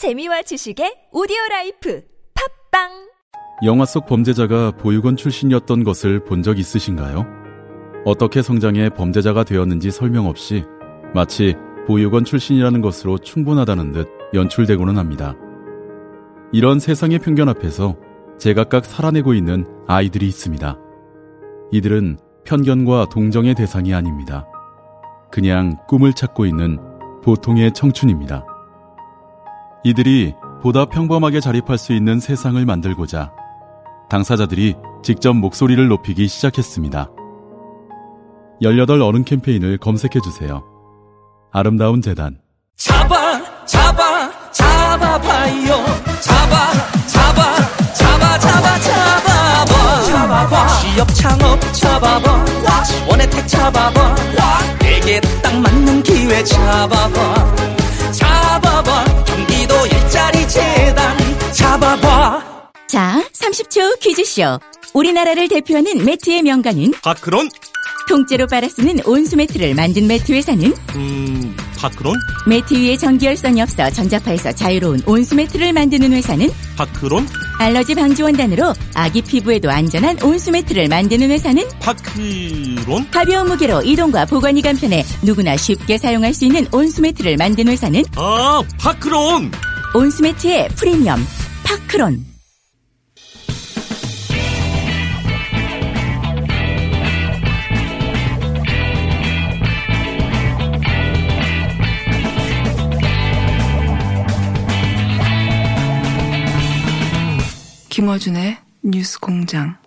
재미와 지식의 오디오 라이프 팟빵 영화 속 범죄자가 보육원 출신이었던 것을 본 적 있으신가요? 어떻게 성장해 범죄자가 되었는지 설명 없이 마치 보육원 출신이라는 것으로 충분하다는 듯 연출되고는 합니다. 이런 세상의 편견 앞에서 제각각 살아내고 있는 아이들이 있습니다. 이들은 편견과 동정의 대상이 아닙니다. 그냥 꿈을 찾고 있는 보통의 청춘입니다. 이들이 보다 평범하게 자립할 수 있는 세상을 만들고자 당사자들이 직접 목소리를 높이기 시작했습니다. 18 어른 캠페인을 검색해 주세요. 아름다운 재단. 잡아 잡아 잡아봐요. 잡아 잡아 잡아 잡아 잡아봐. 잡아봐. 취업 창업 잡아봐. 원혜택 잡아봐. 내게 딱 맞는 기회 잡아봐 재단 잡아봐. 자, 30초 퀴즈쇼. 우리나라를 대표하는 매트의 명가는? 파크론. 통째로 빨아 쓰는 온수 매트를 만든 매트 회사는? 음 파크론? 매트 위에 전기열선이 없어 전자파에서 자유로운 온수 매트를 만드는 회사는? 파크론? 알러지 방지 원단으로 아기 피부에도 안전한 온수 매트를 만드는 회사는? 파크론? 가벼운 무게로 이동과 보관이 간편해 누구나 쉽게 사용할 수 있는 온수 매트를 만드는 회사는? 아 파크론 온수 매트의 프리미엄 파크론. 김어준의 뉴스 공장.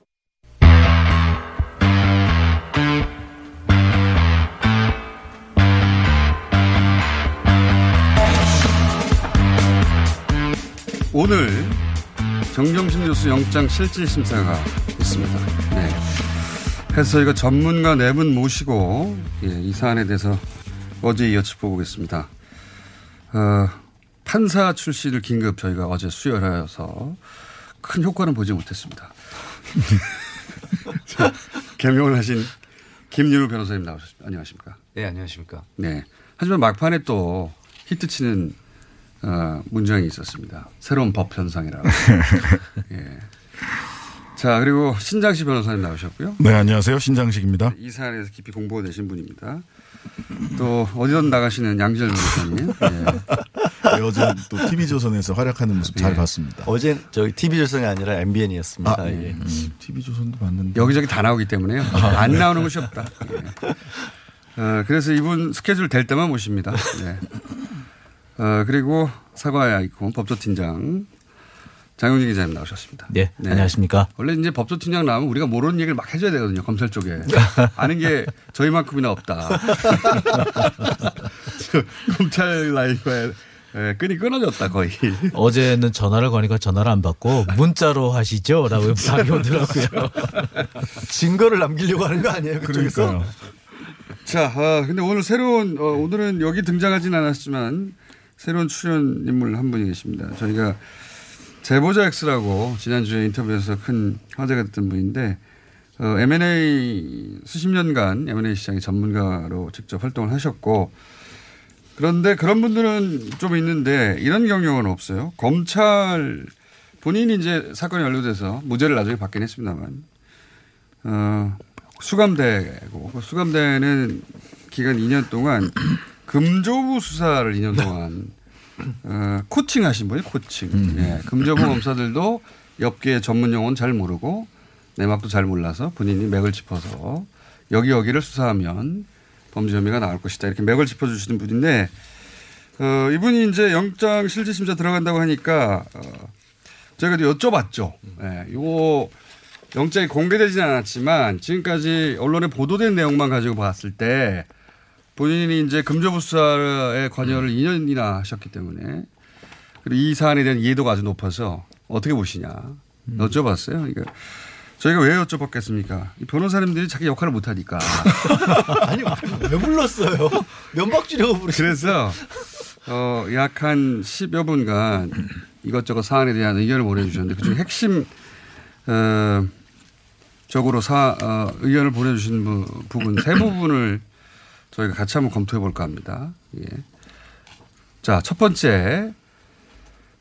오늘 정경심 뉴스 영장 실질 심사가 있습니다. 네. 그래서 저희가 전문가 네 분 모시고 예, 이 사안에 대해서 어제 이어 짚어보겠습니다. 어, 판사 출신을 긴급 저희가 어제 수혈하여서 큰 효과는 보지 못했습니다. 자, 개명을 하신 김윤우 변호사님 나오셨습니다. 안녕하십니까? 네, 안녕하십니까. 네. 하지만 막판에 또 히트치는 어, 문장이 있었습니다. 새로운 법 현상이라고. 예. 자 그리고 신장식 변호사님 나오셨고요. 네, 안녕하세요. 신장식입니다. 이 사안에서 깊이 공부가 되신 분입니다. 또 어디든 나가시는 양지열 변호사님. 예. 네, 어제 또 TV조선에서 활약하는 모습 잘 예. 봤습니다. 어제 저희 TV조선이 아니라 MBN이었습니다. 아, 예. TV조선도 봤는데. 여기저기 다 나오기 때문에요. 안 나오는 곳이 없다. 예. 어, 그래서 이분 스케줄 될 때만 모십니다. 네. 어, 그리고 사과의 아이콘 법조팀장 장용진 기자님 나오셨습니다. 네, 안녕하십니까. 원래 이제 법조팀장 나오면 우리가 모르는 얘기를 막 해줘야 되거든요. 검찰 쪽에. 아는 게 저희만큼이나 없다. 저 검찰 라이프에 예, 끈이 끊어졌다 거의. 어제는 전화를 거니까 전화를 안 받고 문자로 하시죠? 라고 답이 오더라고요. 증거를 남기려고 하는 거 아니에요? 그쪽에서? 그러니까요. 자, 아, 근데 오늘 새로운, 어, 오늘은 여기 등장하진 않았지만 새로운 출연 인물 한 분이 계십니다. 저희가 제보자 X라고 지난주에 인터뷰에서 큰 화제가 됐던 분인데, 어, M&A 수십 년간 M&A 시장의 전문가로 직접 활동을 하셨고, 그런데 그런 분들은 좀 있는데 이런 경력은 없어요. 검찰 본인이 이제 사건이 연루돼서 무죄를 나중에 받긴 했습니다만, 어, 수감되고 그 수감되는 기간 2년 동안 금조부 수사를 2년 동안 어, 코칭하신 분이 코칭. 예, 금조부 검사들도 업계 전문 용어는 잘 모르고 내막도 잘 몰라서 본인이 맥을 짚어서 여기 여기를 수사하면 범죄 혐의가 나올 것이다 이렇게 맥을 짚어주시는 분인데 어, 이분이 이제 영장 실질심사 들어간다고 하니까 어, 저희가 또 여쭤봤죠. 예, 이거 영장이 공개되지는 않았지만 지금까지 언론에 보도된 내용만 가지고 봤을 때 본인이 이제 금조부 수사에 관여를 2년이나 하셨기 때문에 그리고 이 사안에 대한 이해도가 아주 높아서 어떻게 보시냐 여쭤봤어요. 그러니까 저희가 왜 여쭤봤겠습니까? 이 변호사님들이 자기 역할을 못하니까. 아니, 왜 불렀어요? 면박 주려고 부르 그래서 어, 약 한 10여 분간 이것저것 사안에 대한 의견을 보내주셨는데 그중 핵심 어, 적으로 사, 어, 의견을 보내주신 부, 부분 세 부분을 저희가 같이 한번 검토해 볼까 합니다. 예. 자, 첫 번째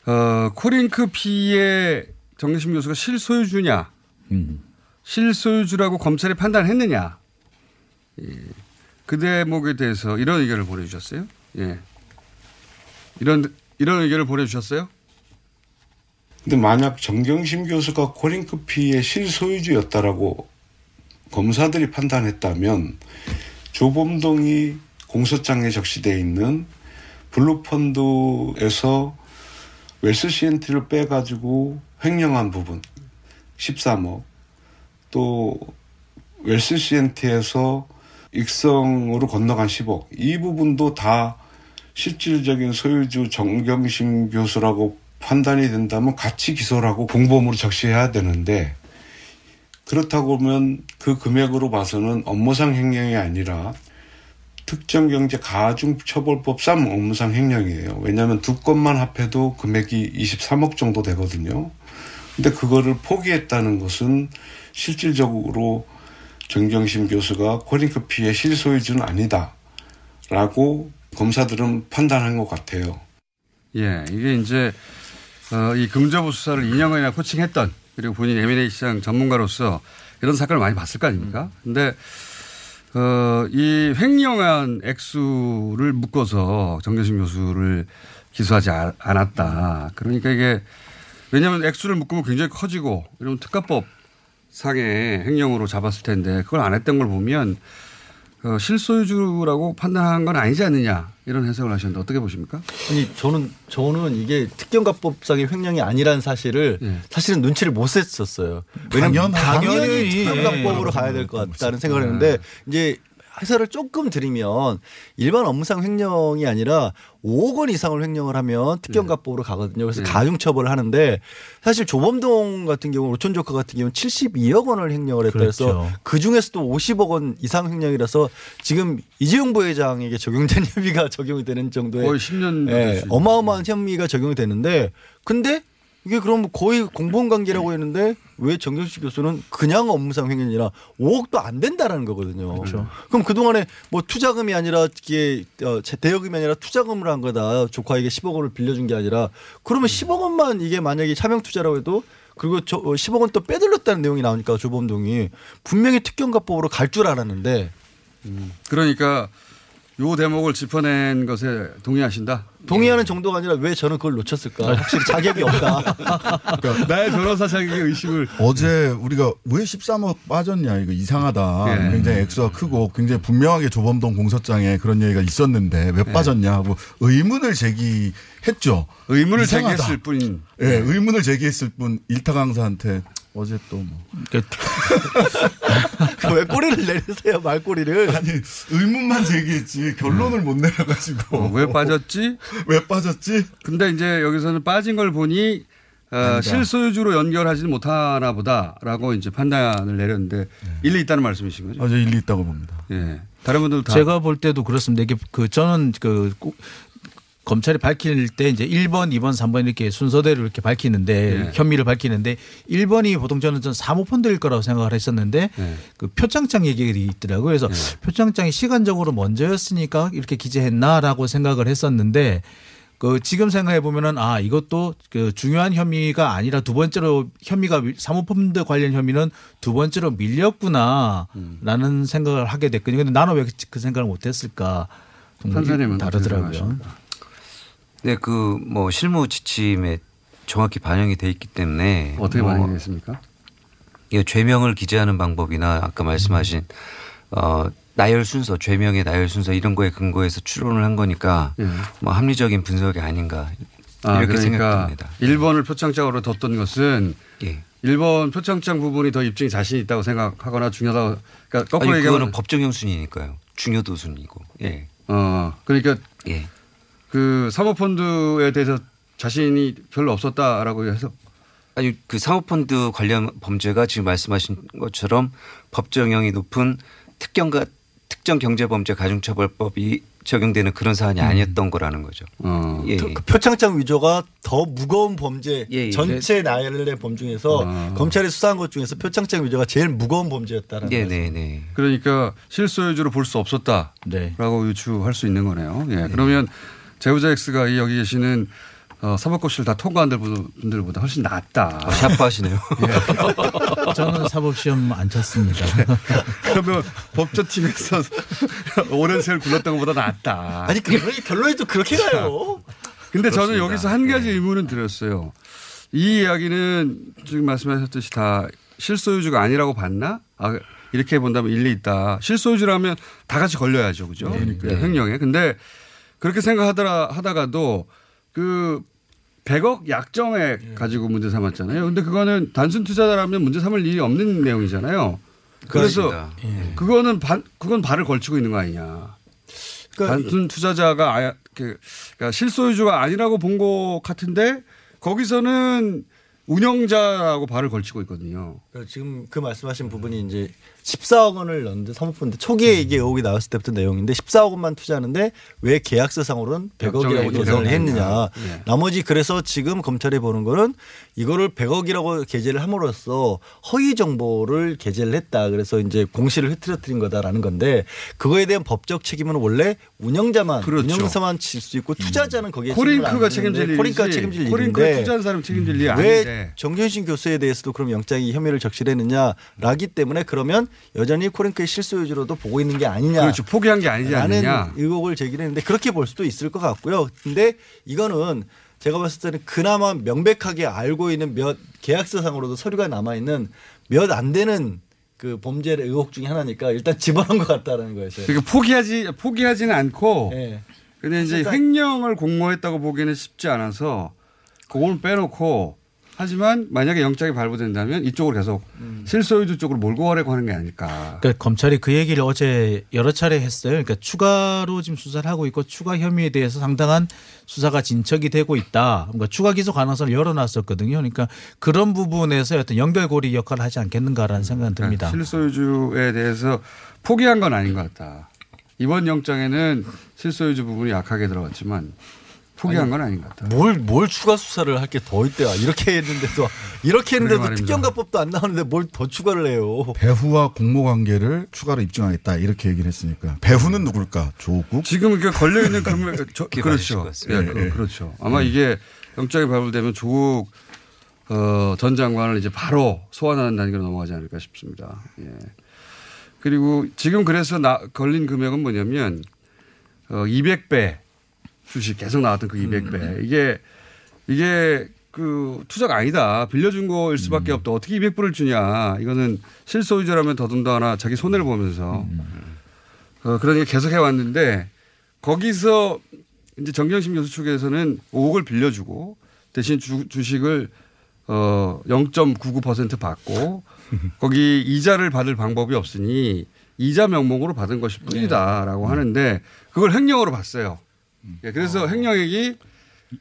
어, 코링크 피의 정심 교수가 실소유주냐, 실소유주라고 검찰이 판단했느냐, 예. 그 대목에 대해서 이런 의견을 보내주셨어요. 예. 이런 이런 의견을 보내주셨어요. 근데 만약 정경심 교수가 코링크 PE의 실소유주였다라고 검사들이 판단했다면 조범동이 공소장에 적시되어 있는 블루펀드에서 웰스 CNT를 빼가지고 횡령한 부분 13억. 또 웰스 CNT에서 익성으로 건너간 10억. 이 부분도 다 실질적인 소유주 정경심 교수라고 판단이 된다면 같이 기소라고 공범으로 적시해야 되는데 그렇다고 하면 그 금액으로 봐서는 업무상 횡령이 아니라 특정경제 가중처벌법상 업무상 횡령이에요. 왜냐하면 두 건만 합해도 금액이 23억 정도 되거든요. 근데 그거를 포기했다는 것은 실질적으로 정경심 교수가 코링크피의 실소유주는 아니다라고 검사들은 판단한 것 같아요. 예, 이게 이제 어, 이 금저부 수사를 2년간이나 코칭했던 그리고 본인 M&A 시장 전문가로서 이런 사건을 많이 봤을 거 아닙니까? 근데 어, 이 횡령한 액수를 묶어서 정경심 교수를 기소하지 아- 않았다. 그러니까 이게 왜냐하면 액수를 묶으면 굉장히 커지고 이러면 특가법 상의 횡령으로 잡았을 텐데 그걸 안 했던 걸 보면 어, 실소유주라고 판단한 건 아니지 않느냐 이런 해석을 하셨는데 어떻게 보십니까? 아니 저는 저는 이게 특경가법상의 횡령이 아니라는 사실을 사실은 눈치를 못 챘었어요. 왜냐면 당연- 당연히 당연히. 특경가법으로 가야 될 것 같다는 생각을 했는데 이제 해설을 조금 드리면 일반 업무상 횡령이 아니라 5억 원 이상을 횡령을 하면 특경가법으로 가거든요. 그래서 네. 가중처벌을 하는데 사실 조범동 같은 경우 오촌조카 같은 경우는 72억 원을 횡령을 했다 해서 그렇죠. 그 중에서도 50억 원 이상 횡령이라서 지금 이재용 부회장에게 적용된 혐의가 적용이 되는 정도의 거의 10년 예, 어마어마한 혐의가 적용이 되는데 근데 이게 그럼 거의 공범 관계라고 했는데 왜 정경식 교수는 그냥 업무상 횡령이 아니라 5억도 안 된다라는 거거든요. 그렇죠. 그럼 그동안에 뭐 투자금이 아니라 이게 어, 제- 대여금이 아니라 투자금을 한 거다. 조카에게 10억 원을 빌려준 게 아니라 그러면 10억 원만 이게 만약에 차명 투자라고 해도 그리고 저 어, 10억 원 또 빼돌렸다는 내용이 나오니까 조범동이 분명히 특경가법으로 갈 줄 알았는데 그러니까 요 대목을 짚어낸 것에 동의하신다? 동의하는 정도가 아니라 왜 저는 그걸 놓쳤을까? 확실히 자격이 없다. 나의 변호사 자격의 의심을 어제 우리가 왜 13억 빠졌냐 이거 이상하다. 예. 굉장히 액수가 크고 굉장히 분명하게 조범동 공소장에 그런 얘기가 있었는데 왜 빠졌냐 하고 의문을 제기했죠. 의문을 이상하다. 제기했을 뿐인. 예, 의문을 제기했을 뿐 일타 강사한테 어제 또 뭐. 왜 꼬리를 내리세요 말꼬리를? 아니 의문만 제기했지 결론을 못 내려가지고 어, 왜 빠졌지? 왜 빠졌지? 근데 이제 여기서는 빠진 걸 보니 어. 실소유주로 연결하지는 못하나 보다라고 이제 판단을 내렸는데 일리 있다는 말씀이신 거죠? 어제 일리 있다고 봅니다. 예. 다른 분들 다 제가 볼 때도 그렇습니다. 이게 그 저는 그꼭 검찰이 밝힐 때 이제 1번, 2번, 3번 이렇게 순서대로 이렇게 밝히는데 네. 혐의를 밝히는데 1번이 보통 저는 전 사모펀드일 거라고 생각을 했었는데 네. 그 표창장 얘기가 있더라고요. 그래서 표창장이 시간적으로 먼저였으니까 이렇게 기재했나라고 생각을 했었는데 그 지금 생각해 보면은 아 이것도 그 중요한 혐의가 아니라 두 번째로 혐의가 밀- 사모펀드 관련 혐의는 두 번째로 밀렸구나라는 생각을 하게 됐거든요. 근데 나는 왜 그 생각을 못했을까? 좀 판사님은 다르더라고요. 네, 그 뭐 실무 지침에 정확히 반영이 돼 있기 때문에 어떻게 뭐 반영이 됐습니까? 이 죄명을 기재하는 방법이나 아까 말씀하신 어 나열 순서, 죄명의 나열 순서 이런 거에 근거해서 추론을 한 거니까 예. 뭐 합리적인 분석이 아닌가 아, 이렇게 그러니까 생각됩니다. 1번을 표창장으로 뒀던 것은 예. 1번 표창장 부분이 더 입증이 자신 있다고 생각하거나 중요하다고 그러니까 거꾸로 아니 얘기하면 그거는 법정형 순이니까요. 중요도 순이고. 예. 어 그러니까 예. 그 사모펀드에 대해서 자신이 별로 없었다라고 해서 아니 그 사모펀드 관련 범죄가 지금 말씀하신 것처럼 법정형이 높은 특경과 특정 경제범죄 가중처벌법이 적용되는 그런 사안이 아니었던 거라는 거죠. 어. 예. 그 표창장 위조가 더 무거운 범죄 예, 예. 전체 나열의 범 중에서 아. 검찰이 수사한 것 중에서 표창장 위조가 제일 무거운 범죄였다라는 네, 거죠. 네, 네. 그러니까 실소유주로 볼 수 없었다라고 네. 유추할 수 있는 거네요. 예. 그러면 제우자 X가 이 여기 계시는 어, 사법고시를 다 통과한 분들보다 훨씬 낫다. 어, 샤프하시네요. 저는 사법시험 안 쳤습니다. 그러면 법조팀에서 오랜 세월 굴렀던 것보다 낫다. 아니 결론이 결론이 또 그렇게 가요. 근데 저는 그렇습니다. 여기서 한 가지 의문은 들었어요. 이 이야기는 지금 말씀하셨듯이 다 실소유주가 아니라고 봤나? 아, 이렇게 본다면 일리 있다. 실소유주라면 다 같이 걸려야죠. 그죠? 네, 횡령에. 근데 그렇게 생각하더라, 하다가도 그 100억 약정액 가지고 문제 삼았잖아요. 근데 그거는 단순 투자자라면 문제 삼을 일이 없는 내용이잖아요. 그래서 그렇습니다. 그거는 반, 그건 발을 걸치고 있는 거 아니냐. 그러니까 단순 투자자가 아, 그, 그러니까 실소유주가 아니라고 본 것 같은데 거기서는 운영자라고 발을 걸치고 있거든요. 그 지금 그 말씀하신 부분이 이제 14억 원을 넣는데 사모펀드 초기에 이게 의혹이 나왔을 때부터 내용인데 14억 원만 투자하는데 왜 계약서상으로는 100억이라고 약정액이 조정을 했느냐. 예. 나머지 그래서 지금 검찰이 보는 거는 이거를 100억이라고 게재를 함으로써 허위 정보를 게재를 했다. 그래서 이제 공시를 흐트러뜨린 거다라는 건데 그거에 대한 법적 책임은 원래 운영자만 그렇죠. 운영사만 질 수 있고 투자자는 거기에 코링크가 책임질 일이지. 코링크가 책임질 일인데 투자한 사람 책임질 일이 왜 아닌데. 정경심 교수에 대해서도 그럼 영장이 혐의를 적시했느냐라기 때문에 그러면 여전히 코링크의 실소유주로도 보고 있는 게 아니냐. 그렇죠. 포기한 게 아니지 않느냐. 의혹을 제기했는데 그렇게 볼 수도 있을 것 같고요. 근데 이거는 제가 봤을 때는 그나마 명백하게 알고 있는 몇 계약서상으로도 서류가 남아 있는 몇 안 되는 그 범죄 의혹 중에 하나니까 일단 집어넣은 것 같다라는 거예요. 그러니까 포기하지 포기하지는 않고 예. 근데 이제 횡령을 공모했다고 보기에는 쉽지 않아서 그걸 빼놓고 하지만 만약에 영장이 발부된다면 이쪽으로 계속 음. 실소유주 쪽으로 몰고 가려고 하는 게 아닐까. 그러니까 검찰이 그 얘기를 어제 여러 차례 했어요. 그러니까 추가로 지금 수사를 하고 있고 추가 혐의에 대해서 상당한 수사가 진척이 되고 있다. 그러니까 추가 기소 가능성을 열어놨었거든요. 그러니까 그런 부분에서 어떤 연결고리 역할을 하지 않겠는가라는 생각은 듭니다. 그러니까 실소유주에 대해서 포기한 건 아닌 것 같다. 이번 영장에는 실소유주 부분이 약하게 들어갔지만 포기한 건 아닌 것 같다. 뭘, 뭘 추가 수사를 할 게 더 있대요. 이렇게 했는데도 이렇게 했는데도. 특경가법도 안 나오는데 뭘 더 추가를 해요. 배후와 공모 관계를 추가로 입증하겠다 이렇게 얘기를 했으니까 배후는 누굴까? 조국. 지금 이게 걸려 있는 금액 저, 그렇죠. 예, 그, 그렇죠. 아마 이게 영장이 발부되면 조국 어, 전 장관을 이제 바로 소환하는 단계로 넘어가지 않을까 싶습니다. 예. 그리고 지금 그래서 나, 걸린 금액은 뭐냐면 어, 200배 주식 계속 나왔던 그 200배. 이게 이게 그 투자가 아니다. 빌려준 거일 수밖에 없다. 어떻게 200불을 주냐. 이거는 실소유주라면 더군다나 자기 손해를 보면서. 어, 그런 얘기 계속 해왔는데 거기서 이제 정경심 교수 측에서는 5억을 빌려주고 대신 주, 주식을 어, 0.99% 받고 거기 이자를 받을 방법이 없으니 이자 명목으로 받은 것일 뿐이다라고 하는데 그걸 횡령으로 봤어요. 예, 그래서 횡령액이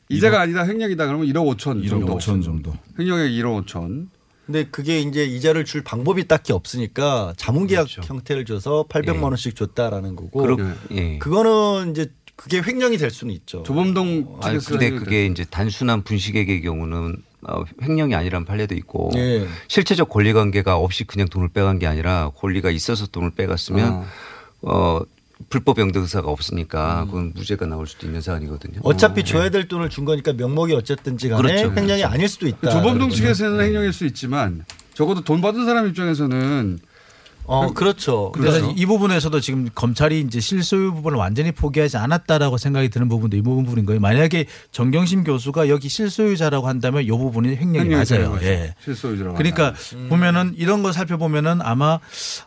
이자가 아니다 횡령이다 그러면 1억 5천 1억 정도. 5천 정도. 횡령액 1억 5천. 근데 그게 이제 이자를 줄 방법이 딱히 없으니까 자문계약 형태를 줘서 800만 원씩 줬다라는 거고 그렇, 예. 그거는 이제 그게 횡령이 될 수는 있죠. 조범동 측에서 근데 횡령이 그게 이제 단순한 분식액의 경우는 어, 횡령이 아니라는 판례도 있고 예. 실체적 권리 관계가 없이 그냥 돈을 빼간 게 아니라 권리가 있어서 돈을 빼갔으면 어. 어, 불법 영등사가 없으니까 그건 무죄가 나올 수도 있는 사안이거든요. 어차피 줘야 될 돈을 준 거니까 명목이 어쨌든지 간에 그렇죠, 횡령이 그렇죠. 아닐 수도 있다. 조범동. 측에서는 횡령일 수 있지만 적어도 돈 받은 사람 입장에서는 어, 그렇죠. 그래서 그렇죠. 이 부분에서도 지금 검찰이 이제 실소유 부분을 완전히 포기하지 않았다라고 생각이 드는 부분도 이 부분인 거예요. 만약에 정경심 교수가 여기 실소유자라고 한다면 이 부분이 횡령이 맞아요. 예. 실소유주라고 그러니까 한다면. 보면은 이런 걸 살펴보면은 아마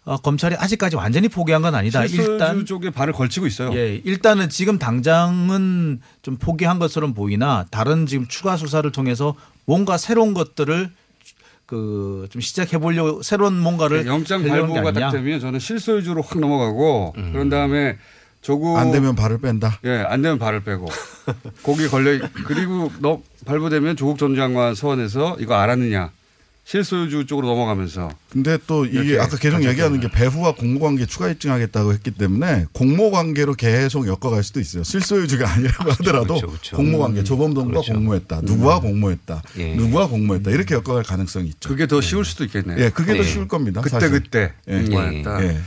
어, 검찰이 아직까지 완전히 포기한 건 아니다. 일단 쪽에 발을 걸치고 있어요. 예, 일단은 지금 당장은 좀 포기한 것처럼 보이나 다른 지금 추가 수사를 통해서 뭔가 새로운 것들을 그 좀 시작해 보려고 새로운 뭔가를 네, 영장 발부가. 딱 되면 저는 실소유주로 확 넘어가고 그런 다음에 조국 안 되면 발을 뺀다. 예, 안 되면 발을 빼고 거기 걸려 있- 그리고 너 발부되면 조국 전 장관 소환해서 이거 알았느냐 실소유주 쪽으로 넘어가면서 근데 또 이게 아까 계속. 얘기하는 게 배후와 공모관계 추가 입증하겠다고 했기 때문에 공모관계로 계속 엮어갈 수도 있어요. 실소유주가 아니라고 하더라도 그렇죠, 그렇죠. 공모관계 조범동과 그렇죠. 공모했다. 누구와 공모했다. 예. 누구와 공모했다. 이렇게 엮어갈 가능성이 있죠. 그게 더 쉬울 수도 있겠네요. 예, 그게 더 예. 쉬울 겁니다. 그때 사실. 그때 예. 공부했다. 예.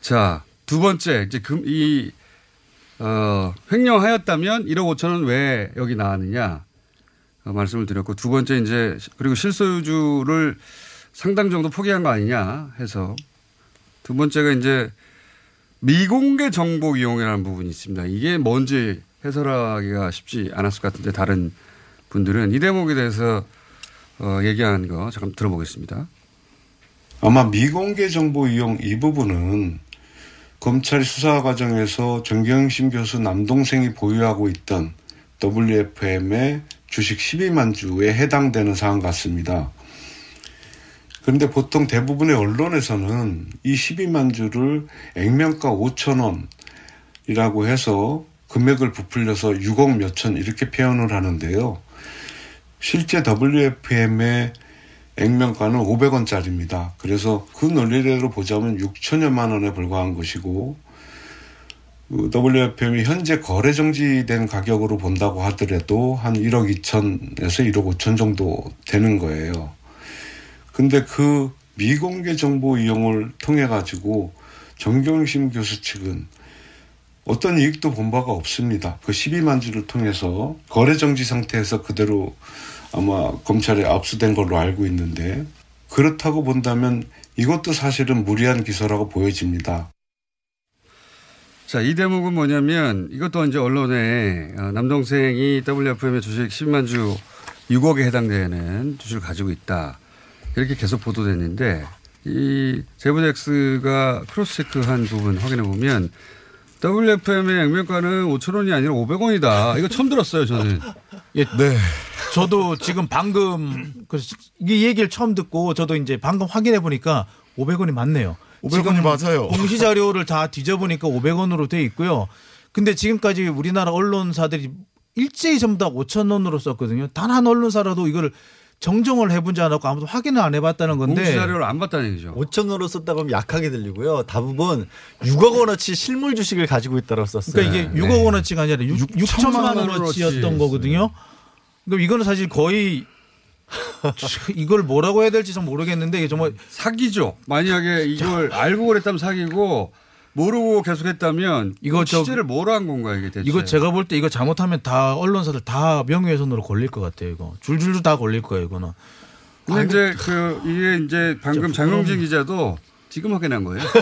자, 두 번째 이제 금, 이 어, 횡령하였다면 1억 5천은 왜 여기 나왔느냐? 어, 말씀을 드렸고 두 번째 이제 그리고 실소유주를 상당 정도 포기한 거 아니냐 해서 두 번째가 이제 미공개 정보 이용이라는 부분이 있습니다. 이게 뭔지 해설하기가 쉽지 않았을 것 같은데 다른 분들은 이 대목에 대해서 어, 얘기한 거 잠깐 들어보겠습니다. 아마 미공개 정보 이용 이 부분은 검찰 수사 과정에서 정경심 교수 남동생이 보유하고 있던 WFM의 주식 12만 주에 해당되는 사안 같습니다. 그런데 보통 대부분의 언론에서는 이 12만 주를 액면가 5천 원이라고 해서 금액을 부풀려서 6억 몇천 이렇게 표현을 하는데요. 실제 WFM의 액면가는 500원짜리입니다. 그래서 그 논리대로 보자면 6천여만 원에 불과한 것이고 그 WFM이 현재 거래 정지된 가격으로 본다고 하더라도 한 1억 2천에서 1억 5천 정도 되는 거예요. 근데 그 미공개 정보 이용을 통해 가지고 정경심 교수 측은 어떤 이익도 본 바가 없습니다. 그 12만 주를 통해서 거래 정지 상태에서 그대로 아마 검찰에 압수된 걸로 알고 있는데 그렇다고 본다면 이것도 사실은 무리한 기소라고 보여집니다. 자, 이 대목은 뭐냐면 이것도 이제 언론에 어, 남동생이 WFM의 주식 10만 주 6억에 해당되는 주식을 가지고 있다. 이렇게 계속 보도됐는데 이 제보덱스가 크로스 체크한 부분 확인해 보면 WFM의 액면가는 5천 원이 아니라 500원이다. 이거 처음 들었어요, 저는. 예, 네. 저도 지금 방금 그이 얘기를 처음 듣고 저도 이제 방금 확인해 보니까 500원이 맞네요. 500원이 맞아요. 공시 자료를 다 뒤져보니까 500원으로 돼 있고요. 근데 지금까지 우리나라 언론사들이 일제히 전부 다 5천 원으로 썼거든요. 단 한 언론사라도 이걸 정정을 해본 자 않았고 아무도 확인을 안 해봤다는 건데 공시 자료를 안 봤다는 얘기죠. 5천 원으로 썼다고 하면 약하게 들리고요. 대부분 6억 원어치 실물 주식을 가지고 있다고 썼어요. 그러니까 이게 6억 원어치가 아니라 6, 6천만 원어치였던 거거든요. 그럼 이거는 사실 거의 이걸 뭐라고 해야 될지 좀 모르겠는데 이게 정말 사기죠. 만약에 이걸 알고 그랬다면 사기고 모르고 계속했다면 이거 이거 저- 취재를 뭐로 한 건가요 이게 대체? 이거 제가 볼 때 이거 잘못하면 다 언론사들 다 명예훼손으로 걸릴 것 같아요. 이거 줄줄줄 다 걸릴 거예요. 이거는. 근데 이제 그 이게 이제 방금 장영진 기자도 지금 확인한 거예요.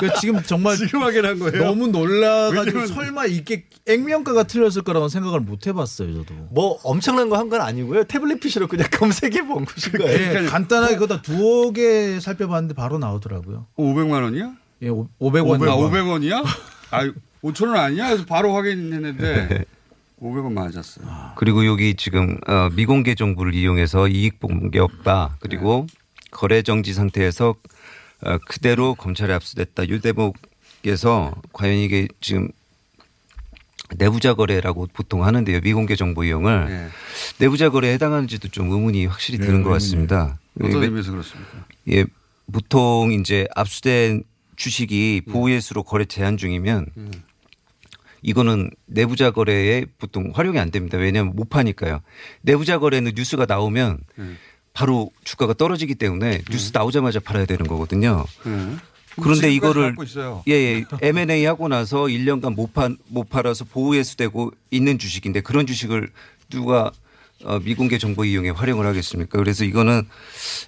그 지금 정말 지금 확인한 거예요. 너무 놀라가지고 설마 이게 액면가가 틀렸을 거라고 생각을 못 해봤어요. 저도. 뭐 엄청난 거 한 건 아니고요. 태블릿 PC로 그냥 검색해 본 것인 거예요. 예, 간단하게 그다 두어 개 살펴봤는데 바로 나오더라고요. 500만 원이야? 예, 500원. 아 500원이야? 아 5천 원 아니야? 그래서 바로 확인했는데 500원 맞았어요. 그리고 여기 지금 어, 미공개 정보를 이용해서 이익 본 게 없다. 그리고 거래 정지 상태에서 어, 그대로 검찰에 압수됐다. 이 대목에서 과연 이게 지금 내부자 거래라고 보통 하는데요. 미공개 정보 이용을 네. 내부자 거래에 해당하는지도 좀 의문이 확실히 네, 드는 것. 같습니다. 어떤 왜- 의미에서 그렇습니까? 예, 보통 이제 압수된 주식이 보호예수로 거래 제한 중이면 이거는 내부자 거래에 보통 활용이 안 됩니다. 왜냐하면 못 파니까요. 내부자 거래는 뉴스가 나오면 음. 바로 주가가 떨어지기 때문에 뉴스 나오자마자 팔아야 되는 거거든요. 음. 그런데 이거를. 예, 예. M&A 하고 나서 1년간 못, 파, 못 팔아서 보호예수되고 있는 주식인데 그런 주식을 누가 어, 미공개 정보 이용에 활용을 하겠습니까? 그래서 이거는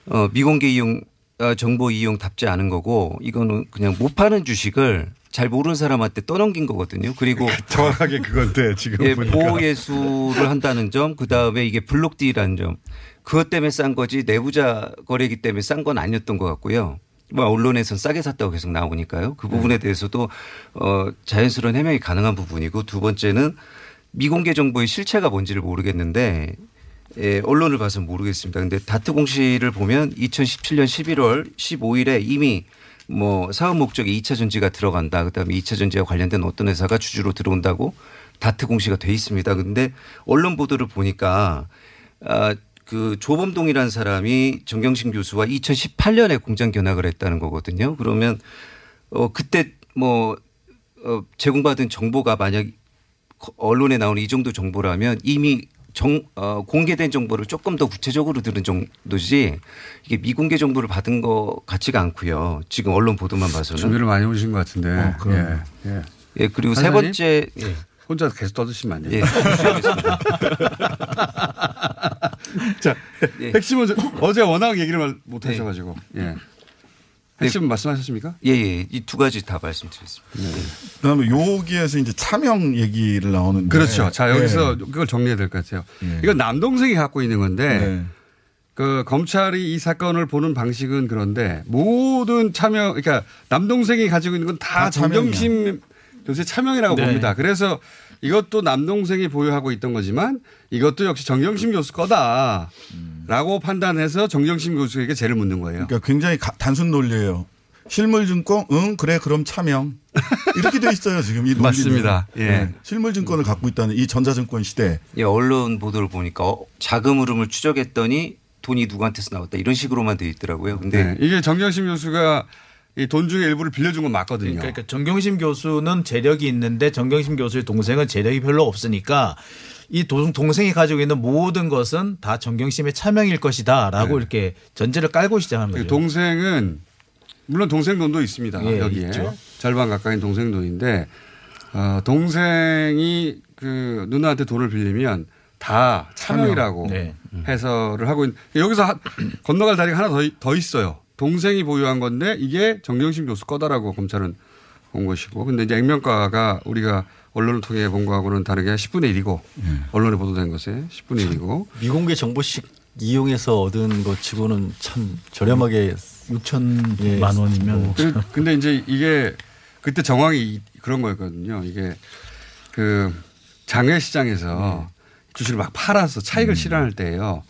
어, 미공개 이용 어, 정보 이용 답지 않은 거고 이거는 그냥 못 파는 주식을 잘 모르는 사람한테 떠넘긴 거거든요. 그리고 정확하게 그건데 지금 예. 보호예수를 한다는 점, 그 다음에 이게 블록딜이라는 점, 그것 때문에 싼 거지 내부자 거래기 때문에 싼 건 아니었던 것 같고요. 뭐 언론에서는 싸게 샀다고 계속 나오니까요. 그 부분에 대해서도 어, 자연스러운 해명이 가능한 부분이고 두 번째는 미공개 정보의 실체가 뭔지를 모르겠는데 예, 언론을 봐서 모르겠습니다. 근데 다트 공시를 보면 2017년 11월 15일에 이미 뭐 사업 목적에 2차 전지가 들어간다. 그다음에 2차 전지와 관련된 어떤 회사가 주주로 들어온다고 다트 공시가 돼 있습니다. 근데 언론 보도를 보니까 아, 그 조범동이라는 사람이 정경심 교수와 2018년에 공장 견학을 했다는 거거든요. 그러면 어 그때 뭐 어, 제공받은 정보가 만약 언론에 나오는 이 정도 정보라면 이미 정, 어, 공개된 정보를 조금 더 구체적으로 들은 정도지 이게 미공개 정보를 받은 것 같지가 않고요. 지금 언론 보도만 봐서는. 준비를 많이 오신 것 같은데. 어. 예. 예. 예, 그리고 세 판사님? 번째 예. 혼자 계속 떠드시면 안 돼요. 예. 자, 예. 핵심은 저- 어제 워낙 얘기를 말- 못 하셔가지고. 예. 핵심 말씀하셨습니까? 예, 예. 이 두 가지 다 말씀드렸습니다. 그다음에 여기에서 이제 차명 얘기를 나오는데 그렇죠. 자, 여기서 네. 그걸 정리해야 될 것 같아요. 예. 이건 남동생이 갖고 있는 건데 네. 그 검찰이 이 사건을 보는 방식은 그런데 모든 차명 그러니까 남동생이 가지고 있는 건 다. 정경심 교수의 차명이라고 네. 봅니다. 그래서 이것도 남동생이 보유하고 있던 거지만 이것도 역시 정경심 교수 거다라고 판단해서 정경심 교수에게 죄를 묻는 거예요. 그러니까 굉장히 가- 단순 논리예요. 실물증권 응 그래 그럼 차명 이렇게 돼 있어요 지금 이 논리는. 맞습니다. 예. 네. 실물증권을 갖고 있다는 이 전자증권 시대. 예, 언론 보도를 보니까 어, 자금 흐름을 추적했더니 돈이 누구한테서 나왔다 이런 식으로만 돼 있더라고요. 근데 네. 이게 정경심 교수가 이 돈 중에 일부를 빌려준 건 맞거든요. 그러니까 정경심 교수는 재력이 있는데 정경심 교수의 동생은 재력이 별로 없으니까 이 동- 동생이 가지고 있는 모든 것은 다 정경심의 차명일 것이다라고 네. 이렇게 전제를 깔고 시작하는 그 거죠. 동생은 물론 동생 돈도 있습니다. 예, 여기에 있죠. 절반 가까이 동생 돈인데 어, 동생이 그 누나한테 돈을 빌리면 다 차명이라고 네. 해설을 하고 있는 여기서 하- 건너갈 다리가 하나 더, 더 있어요. 동생이 보유한 건데 이게 정경심 교수 거다라고 검찰은 본 것이고 근데 이제 액면가가 우리가 언론을 통해 본 거하고는 다르게 10분의 1이고 언론에 보도된 것에 10분의 1이고. 미공개 정보식 이용해서 얻은 것 치고는 참 저렴하게 6천만 원이면 그- 근데 이제 이게 그때 정황이 이- 그런 거였거든요. 이게 그 장외 시장에서 주식을 막 팔아서 차익을 실현할 때예요.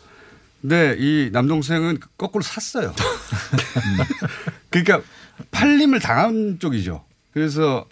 근데 이 남동생은 거꾸로 샀어요. 그러니까 팔림을 당한 쪽이죠. 그래서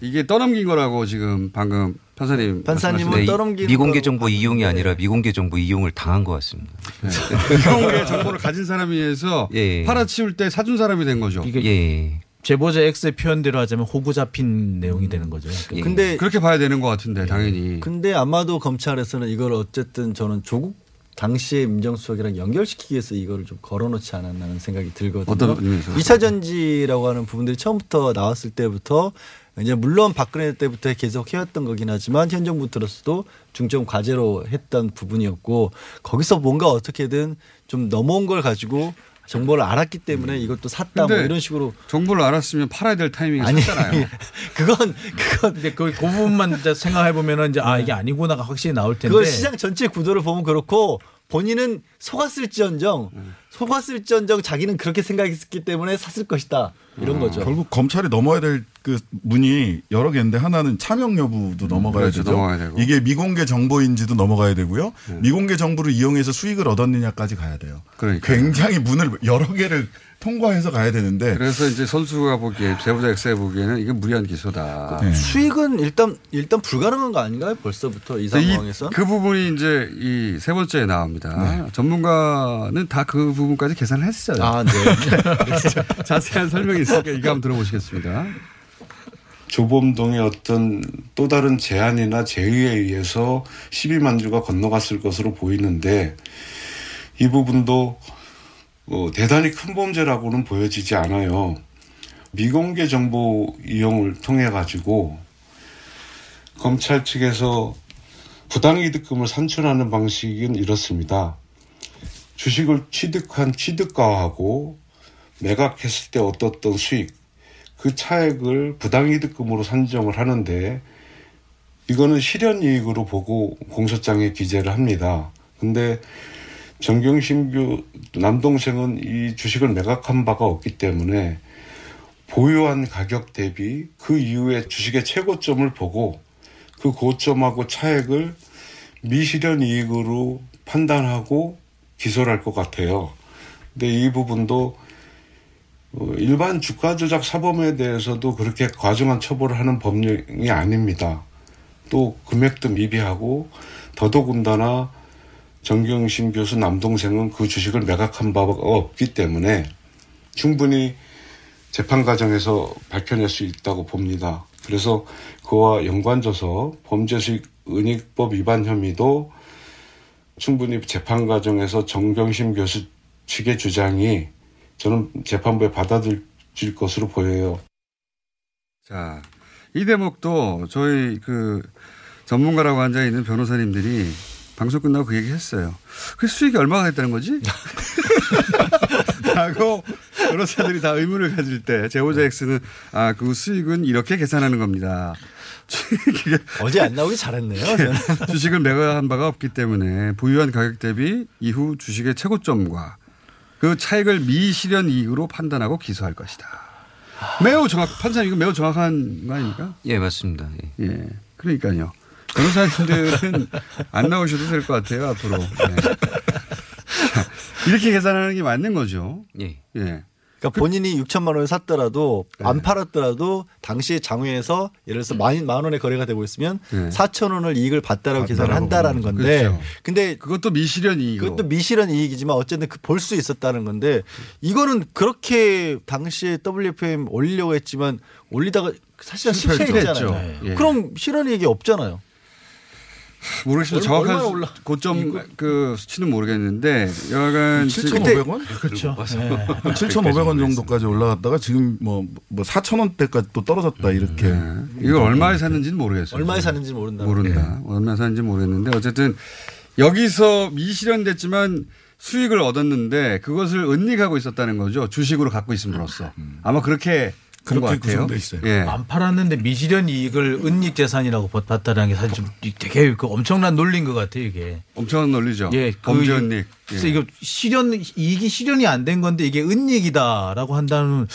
이게 떠넘긴 거라고 지금 방금 판사님 판사님은 네, 이- 떠넘기는 미공개 정보 이용이 봤는데. 아니라 미공개 정보 이용을 당한 것 같습니다. 미공개 정보를 가진 사람에 의해서 예. 팔아치울 때 사준 사람이 된 거죠. 이게 예. 제보자 X의 표현대로 하자면 호구 잡힌 내용이 되는 거죠. 예. 근데 그렇게 봐야 되는 것 같은데 당연히. 근데 아마도 검찰에서는 이걸 어쨌든 저는 조국 당시의 민정수석이랑 연결시키기 위해서 이거를 좀 걸어놓지 않았나는 생각이 들거든요. 어떤 의미에서? 2차 전지라고 하는 부분들이 처음부터 나왔을 때부터 이제 물론 박근혜 때부터 계속 해왔던 거긴 하지만 현 정부 들었어도 중점 과제로 했던 부분이었고 거기서 뭔가 어떻게든 좀 넘어온 걸 가지고 정보를 알았기 때문에 이것도 샀다 뭐 이런 식으로 정보를 알았으면 팔아야 될 타이밍에 아니 샀잖아요. 그건 그건 근데 그, 그 부분만 이제 생각해 보면은 이제 아 이게 아니구나가 확실히 나올 텐데. 그걸 시장 전체 구도를 보면 그렇고 본인은 속았을지언정 속았을지언정 자기는 그렇게 생각했기 때문에 샀을 것이다 이런 거죠. 결국 검찰이 넘어야 될 그 문이 여러 개인데 하나는 차명 여부도 넘어가야 그렇죠. 되죠. 넘어가야 되고. 이게 미공개 정보인지도 넘어가야 되고요. 미공개 정보를 이용해서 수익을 얻었느냐까지 가야 돼요. 그러니까요. 굉장히 문을 여러 개를 통과해서 가야 되는데 그래서 이제 선수가 보기에 제보자 X에 보기에는 이게 무리한 기소다. 네. 수익은 일단 일단 불가능한 거 아닌가요? 벌써부터 이 상황에서 그 부분이 이제 이 세 번째에 나옵니다. 전문가는 다 그 부분까지 계산을 했어요. 아 네. 자세한 설명이 있으니까 이거 한번 들어보시겠습니다. 조범동의 어떤 또 다른 제안이나 제의에 의해서 12만 주가 건너갔을 것으로 보이는데 이 부분도 어, 대단히 큰 범죄라고는 보여지지 않아요. 미공개 정보 이용을 통해 가지고 검찰 측에서 부당이득금을 산출하는 방식은 이렇습니다. 주식을 취득한 취득가하고 매각했을 때 얻었던 수익 그 차액을 부당이득금으로 산정을 하는데 이거는 실현 이익으로 보고 공소장에 기재를 합니다. 근데 정경심교 남동생은 이 주식을 매각한 바가 없기 때문에 보유한 가격 대비 그 이후에 주식의 최고점을 보고 그 고점하고 차액을 미실현 이익으로 판단하고 기소를 할 것 같아요. 근데 이 부분도 어, 일반 주가 조작 사범에 대해서도 그렇게 과중한 처벌을 하는 법령이 아닙니다. 또 금액도 미비하고 더더군다나 정경심 교수 남동생은 그 주식을 매각한 바가 없기 때문에 충분히 재판 과정에서 밝혀낼 수 있다고 봅니다. 그래서 그와 연관져서 범죄 수익 은닉법 위반 혐의도 충분히 재판 과정에서 정경심 교수 측의 주장이 저는 재판부에 받아들일 것으로 보여요. 자, 이 대목도 저희 그 전문가라고 앉아 있는 변호사님들이 방송 끝나고 그 얘기 했어요. 그 수익이 얼마가 됐다는 거지? 라고 변호사들이 다 의문을 가질 때 제보자 X는 아, 그 수익은 이렇게 계산하는 겁니다. 어제 안 나오기 잘했네요. 저는. 주식을 매각한 바가 없기 때문에 보유한 가격 대비 이후 주식의 최고점과 그 차익을 미실현 이익으로 판단하고 기소할 것이다. 매우 정확, 판사님 이거 매우 정확한 거 아닙니까? 예, 맞습니다. 예. 예. 그러니까요. 변호사님들은 안 나오셔도 될 것 같아요, 앞으로. 예. 자, 이렇게 계산하는 게 맞는 거죠. 예. 예. 그러니까 본인이 6천만 원을 샀더라도 네. 안 팔았더라도 당시에 장외에서 예를 들어서 만, 만 원의 거래가 되고 있으면 네. 4천 원을 이익을 봤다라고 계산을 한다라는 건데 그렇죠. 근데 그것도 미실현 이익으로. 그것도 미실현 이익이지만 어쨌든 그 볼 수 있었다는 건데 이거는 그렇게 당시에 WFM 올리려고 했지만 올리다가 사실은. 실패했잖아요. 예. 그럼 실현 이익이 없잖아요. 모르겠습니다. 정확한 고점 그 수치는 모르겠는데 여하간 지금 7,500원? 그렇죠. 네. 7,500원 정도까지 올라갔다가 지금 뭐, 뭐 4,000원대까지 또 떨어졌다 이렇게. 네. 이걸 얼마에 샀는지는 모르겠어요. 얼마에 샀는지 모른다. 모른다. 얼마에 샀는지 모르겠는데 어쨌든 여기서 미실현됐지만 수익을 얻었는데 그것을 은닉하고 있었다는 거죠. 주식으로 갖고 있음으로써. 아마 그렇게 그렇게 같아요. 구성돼 있어요. 예. 안 팔았는데 미실현 이익을 은닉 재산이라고 봤다는 게 사실 좀 되게 그 엄청난 논리인 것 같아요 이게. 엄청난 논리죠. 예, 그 범죄 은닉. 그래서 예. 이거 실현 이익이 실현이 안 된 건데 이게 은닉이다라고 한다면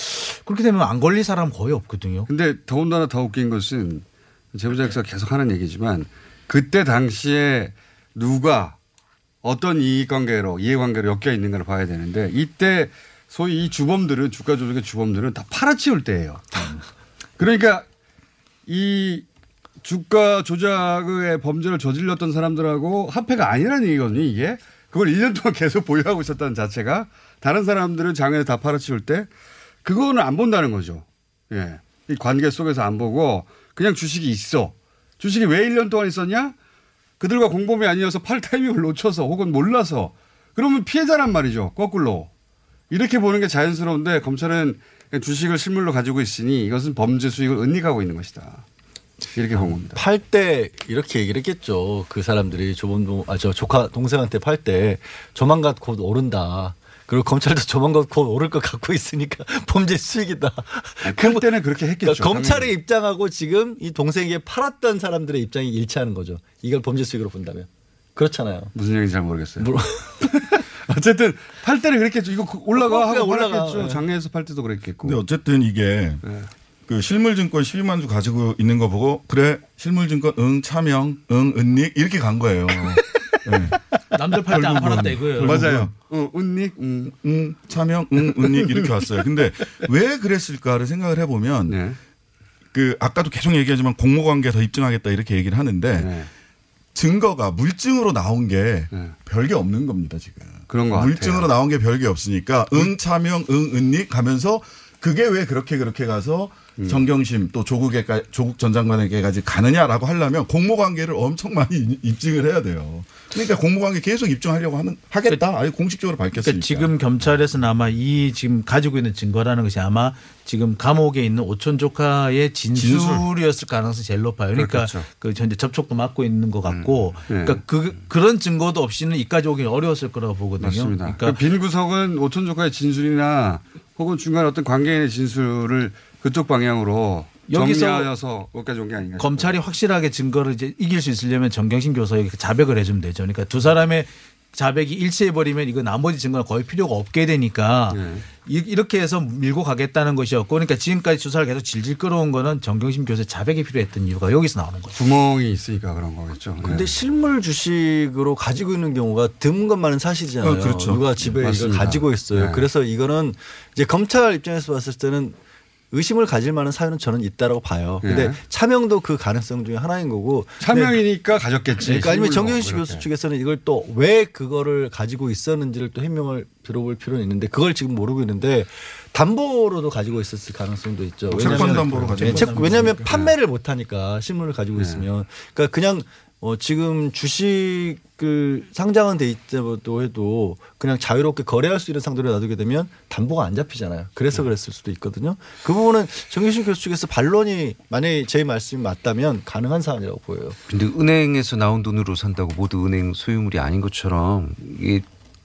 그렇게 되면 안 걸릴 사람 거의 없거든요. 근데 더군다나 더 웃긴 것은 제보자 X가 계속 하는 얘기지만 그때 당시에 누가 어떤 이익관계로 이해관계로 엮여 있는가를 봐야 되는데 이때 소위 이 주범들은 주가 조작의 주범들은 다 팔아치울 때예요. 그러니까 이 주가 조작의 범죄를 저질렀던 사람들하고 합해가 아니라는 얘기거든요, 이게. 그걸 1년 동안 계속 보유하고 있었다는 자체가 다른 사람들은 장애를 다 팔아치울 때 그거는 안 본다는 거죠. 예. 이 관계 속에서 안 보고 그냥 주식이 있어. 주식이 왜 1년 동안 있었냐? 그들과 공범이 아니어서 팔 타이밍을 놓쳐서 혹은 몰라서 그러면 피해자란 말이죠. 거꾸로. 이렇게 보는 게 자연스러운데 검찰은 주식을 실물로 가지고 있으니 이것은 범죄 수익을 은닉하고 있는 것이다. 이렇게 본 겁니다. 팔 때 이렇게 얘기를 했겠죠. 그 사람들이 조범동 아저 조카 동생한테 팔 때 조만간 곧 오른다. 그리고 검찰도 조만간 곧 오를 것 갖고 있으니까 범죄 수익이다. 팔 때는 그렇게 했겠죠. 그러니까 검찰의 입장하고 지금 이 동생에게 팔았던 사람들의 입장이 일치하는 거죠. 이걸 범죄 수익으로 본다면 그렇잖아요. 무슨 얘기인지 잘 모르겠어요. 어쨌든 팔 때는 그랬겠죠. 이거 올라가 어, 하고. 올라갔죠. 네. 장례에서 팔 때도 그랬겠고. 근데 어쨌든 이게 네. 그 실물증권 12만 주 가지고 있는 거 보고 그래 실물증권 응 차명 응 은닉 이렇게 간 거예요. 네. 남들 팔 때 안. 팔았다 이거예요. 맞아요. 어, 은닉, 음. 응 차명 응 은닉 이렇게 왔어요. 근데 왜 그랬을까를 생각을 해보면 네. 그 아까도 계속 얘기하지만 공모관계 더 입증하겠다 이렇게 얘기를 하는데 네. 증거가 물증으로 나온 게 네. 별게 없는 겁니다 지금. 그런 것 물증으로. 나온 게 별게 없으니까 응 차명 응 은닉 가면서 그게 왜 그렇게 그렇게 가서 음. 정경심 또 조국에 조국 전 장관에게까지 가느냐라고 하려면 공모 관계를 엄청 많이 이- 입증을 해야 돼요. 그러니까 공모 관계 계속 입증하려고 하는 하겠다. 아예 공식적으로 밝혔으니까. 그러니까 지금 경찰에서는 아마 이 지금 가지고 있는 증거라는 것이 아마 지금 감옥에 있는 오촌 조카의 진술이었을 가능성이 제일 높아요. 그러니까 그렇겠죠. 그 현재 접촉도 맡고 있는 것 같고 네. 그러니까 그 그런 증거도 없이는 이까지 오기 어려웠을 거라고 보거든요. 맞습니다. 그러니까 그빈 구석은 오천 조카의 진술이나 혹은 중간 어떤 관계인의 진술을 그쪽 방향으로 여기서. 검찰이 확실하게 증거를 이제 이길 수 있으려면 정경심 교사에게 자백을 해주면 되죠. 그러니까 두 사람의 자백이 일치해 버리면 이거 나머지 증거는 거의 필요가 없게 되니까 네. 이- 이렇게 해서 밀고 가겠다는 것이었고 그러니까 지금까지 수사를 계속 질질 끌어온 거는 정경심 교수의 자백이 필요했던 이유가 여기서 나오는 거죠. 구멍이 있으니까 그런 거겠죠. 근데 네. 실물 주식으로 가지고 있는 경우가 드문 것만은 사실이잖아요. 어, 그렇죠. 누가 집에 이걸 맞습니다. 가지고 있어요. 네. 그래서 이거는 이제 검찰 입장에서 봤을 때는 의심을 가질 만한 사유는 저는 있다라고 봐요. 근데 네. 차명도 그 가능성 중에 하나인 거고. 차명이니까 가졌겠지. 그러니까 아니면 정경심. 교수 측에서는 이걸 또 왜 그거를 가지고 있었는지를 또 해명을 들어볼 필요는 있는데 그걸 지금 모르고 있는데 담보로도 가지고 있었을 가능성도 있죠. 채권 담보로 가지고 네, 채- 왜냐하면 수 있으니까. 판매를 못 하니까 실물을 가지고 네. 있으면 그러니까 그냥 어, 지금 주식을 상장은 돼 있다고 해도 그냥 자유롭게 거래할 수 있는 상대로 놔두게 되면 담보가 안 잡히잖아요. 그래서 그랬을 수도 있거든요. 그 부분은 정규신 교수 측에서 반론이 만약에 제 말씀이 맞다면 가능한 사안이라고 보여요. 근데 은행에서 나온 돈으로 산다고 모두 은행 소유물이 아닌 것처럼 이게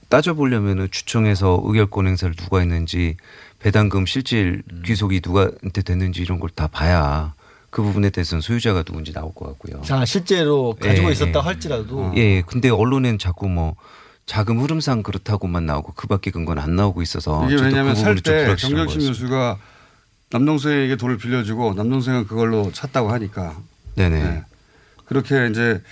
따져보려면은 주총에서 의결권 행사를 누가 했는지 배당금 실질 귀속이 누가한테 됐는지 이런 걸 다 봐야 그 부분에 대해서는 소유자가 누군지 나올 것 같고요. 자, 실제로 가지고 예, 있었다 예. 할지라도 예, 예. 근데 언론엔 자꾸 뭐 자금 흐름상 그렇다고만 나오고 그밖에 근거는 안 나오고 있어서 이게 왜냐하면 그살 부분이 좀때 불확실한 것 정경심. 교수가 남동생에게 돈을 빌려주고 남동생은 그걸로 찼다고 하니까 네네. 네. 그렇게 이제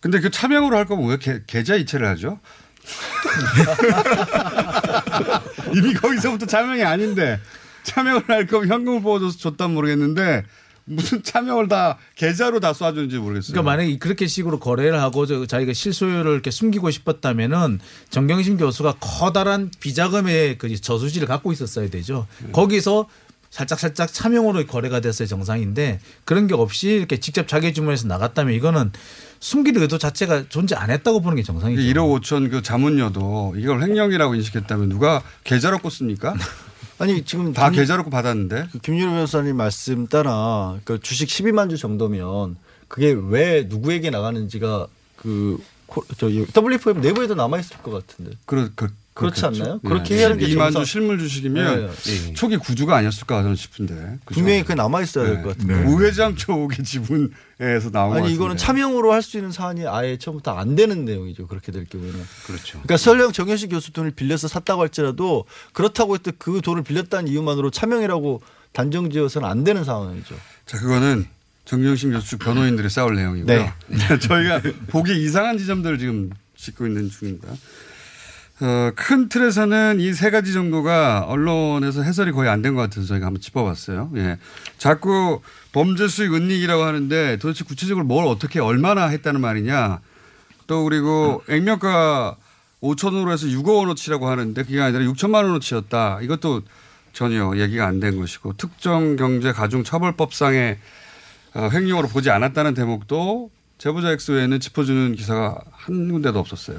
근데 그 차명으로 할 거면 왜 계, 계좌 이체를 하죠? 이미 거기서부터 차명이 아닌데 차명을 할 거면 현금을 뽑아줘서 줬단 모르겠는데 무슨 차명을 다 계좌로 다 쏴주는지 모르겠어요. 그러니까 만약에 그렇게 식으로 거래를 하고 저 자기가 실소유를 이렇게 숨기고 싶었다면은 정경심 교수가 커다란 비자금의 그 저수지를 갖고 있었어야 되죠. 거기서 살짝 살짝 차명으로 거래가 됐어야 정상인데 그런 게 없이 이렇게 직접 자기 주머니에서 나갔다면 이거는 숨길 의도 자체가 존재 안 했다고 보는 게 정상이죠. 1억 5천 그 자문료도 이걸 횡령이라고 인식했다면 누가 계좌로 꽂습니까? 아니 지금 다 김- 계좌로 받았는데 그 김윤호 변호사님 말씀 따라 그 주식 12만 주 정도면 그게 왜 누구에게 나가는지가 그 코- 저기 WFM 내부에도 남아 있을 것 같은데. 그렇, 그, 그렇지 그렇겠죠. 않나요? 예. 그렇게 해야 하는 게 2만 정상- 주 실물 주식이면 네. 초기 구주가 아니었을까 저는 싶은데. 그죠? 분명히 그게 남아 있어야 될 것 같은데. 우회장 쪽의 지분에서 나온 것 아니. 이거는 차명으로 할 수 있는 사안이 아예 처음부터 안 되는 내용이죠. 그렇게 될 경우에는. 그렇죠. 그러니까 설령 정현식 교수 돈을 빌려서 샀다고 할지라도 그렇다고 해도 그 돈을 빌렸다는 이유만으로 차명이라고 단정지어서는 안 되는 상황이죠. 자, 그거는 정경심 교수 변호인들이 싸울 내용이고요. 네. 저희가 보기 이상한 지점들을 지금 짚고 있는 중입니다. 어, 큰 틀에서는 이 세 가지 정도가 언론에서 해설이 거의 안 된 것 같아서 저희가 한번 짚어봤어요. 예. 자꾸 범죄 수익 은닉이라고 하는데 도대체 구체적으로 뭘 어떻게 얼마나 했다는 말이냐. 또 그리고 액면가 5천으로 해서 6억 원어치라고 하는데 그게 아니라 6천만 원어치였다. 이것도 전혀 얘기가 안 된 것이고 특정 경제 가중 처벌법상의 어, 횡령으로 보지 않았다는 대목도 제보자 X 외에는 짚어주는 기사가 한 군데도 없었어요.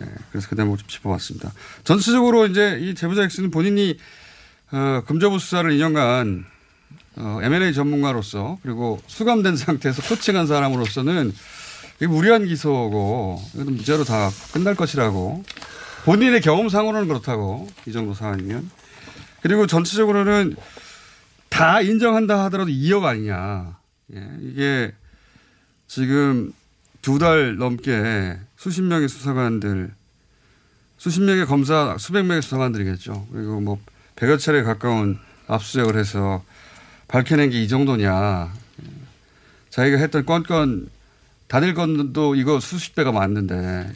예, 그래서 그 대목 좀 짚어봤습니다. 전체적으로 이제 이 제보자 X는 본인이 어, 금저부 수사를 2년간 어, M&A 전문가로서 그리고 수감된 상태에서 코칭한 사람으로서는 이게 무리한 기소고 이건 무죄로 다 끝날 것이라고 본인의 경험상으로는 그렇다고 이 정도 상황이면 그리고 전체적으로는 다 인정한다 하더라도 2억 아니냐. 예, 이게 지금 두 달 넘게 수십 명의 수사관들, 수십 명의 검사, 수백 명의 수사관들이겠죠. 그리고 뭐 백여 차례 가까운 압수수색을 해서 밝혀낸 게 이 정도냐. 예. 자기가 했던 건건 다들 건도 이거 수십 배가 맞는데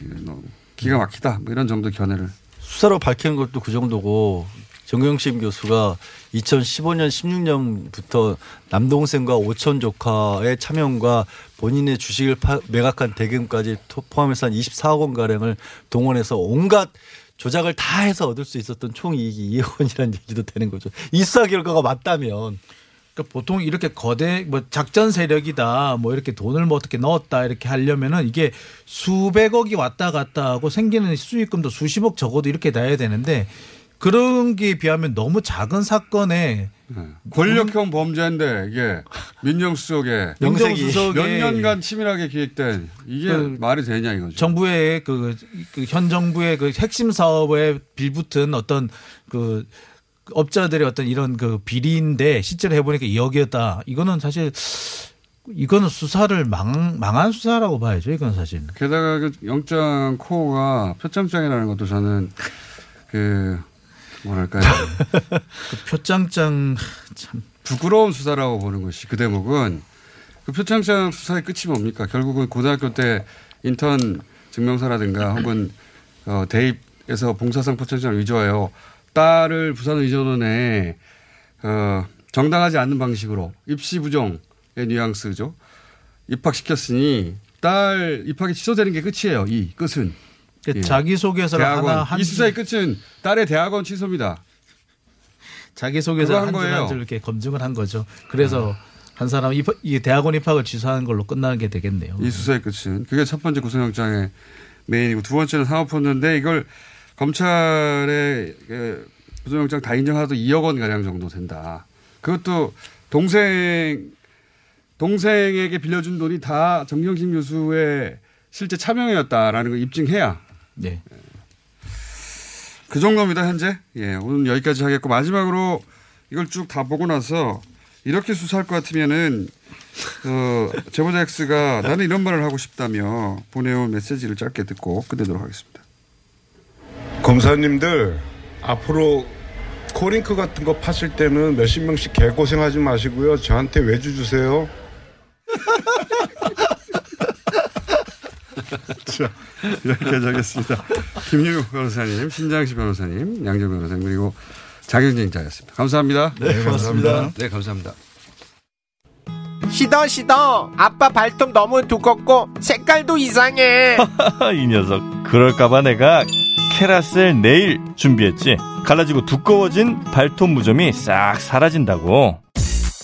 기가 막히다. 뭐 이런 정도 견해를 수사로 밝히는 것도 그 정도고 정경심 교수가 2015년 16년부터 남동생과 오천 조카의 차명과 본인의 주식을 파- 매각한 대금까지 토- 포함해서 한 24억 원 가량을 동원해서 온갖 조작을 다 해서 얻을 수 있었던 총 이익이 2억 원이라는 얘기도 되는 거죠. 이 수사 결과가 맞다면 그러니까 보통 이렇게 거대 뭐 작전 세력이다 뭐 이렇게 돈을 뭐 어떻게 넣었다 이렇게 하려면은 이게 수백억이 왔다 갔다 하고 생기는 수익금도 수십억 적어도 이렇게 나야 되는데 그런 게 비하면 너무 작은 사건에 권력형 범죄인데 이게 민정수석에 민정수석에 몇 년간 치밀하게 기획된 이게 그 말이 되냐 이거죠. 정부의 그, 그현 정부의 그 핵심 사업에 빌붙은 어떤 그 업자들의 어떤 이런 그 비리인데 실제로 해보니까 2억이었다. 이거는 사실 이거는 수사를 망, 망한 수사라고 봐야죠. 이건 사실. 게다가 그 영장 코어가 표창장이라는 것도 저는 그 뭐랄까요 그 표창장 참 부끄러운 수사라고 보는 것이 그 대목은 그 표창장 수사의 끝이 뭡니까? 결국은 고등학교 때 인턴 증명서라든가 혹은 어, 대입에서 봉사상 표창장을 위조하여 딸을 부산의전원에 어, 정당하지 않는 방식으로 입시 부정의 뉘앙스죠. 입학시켰으니 딸 입학이 취소되는 게 끝이에요. 이 끝은. 그 예. 자기소개서를 대학원. 하나 한 이 수사의 끝은 딸의 대학원 취소입니다. 자기소개서 한 한줄 거예요. 한줄 이렇게 검증을 한 거죠. 그래서 한 사람 입학, 이 대학원 입학을 취소하는 걸로 끝나게 되겠네요. 이 수사의 끝은 그게 첫 번째 구속영장의 메인이고 두 번째는 사모펀드인데 이걸 검찰의 그 구속영장 다 인정하도 2억 원 가량 정도 된다. 그것도 동생 동생에게 빌려준 돈이 다 정경심 교수의 실제 차명이었다라는 걸 입증해야 네. 그 정도입니다 현재. 예 오늘 여기까지 하겠고 마지막으로 이걸 쭉 다 보고 나서 이렇게 수사할 것 같으면은 어, 제보자 X가 나는 이런 말을 하고 싶다며 보내온 메시지를 짧게 듣고 끝내도록 하겠습니다. 검사님들 앞으로 코링크 같은 거 파실 때는 몇십 명씩 개고생하지 마시고요. 저한테 외주 주세요. 자, 여기까지 하겠습니다. 김유 변호사님, 신장식 변호사님, 양재 변호사님 그리고 장영진 기자였습니다. 감사합니다. 네, 고맙습니다. 네, 감사합니다. 시더 시더 아빠 발톱 너무 두껍고 색깔도 이상해 이 녀석 그럴까봐 내가 캐라셀 네일 준비했지 갈라지고 두꺼워진 발톱 무좀이 싹 사라진다고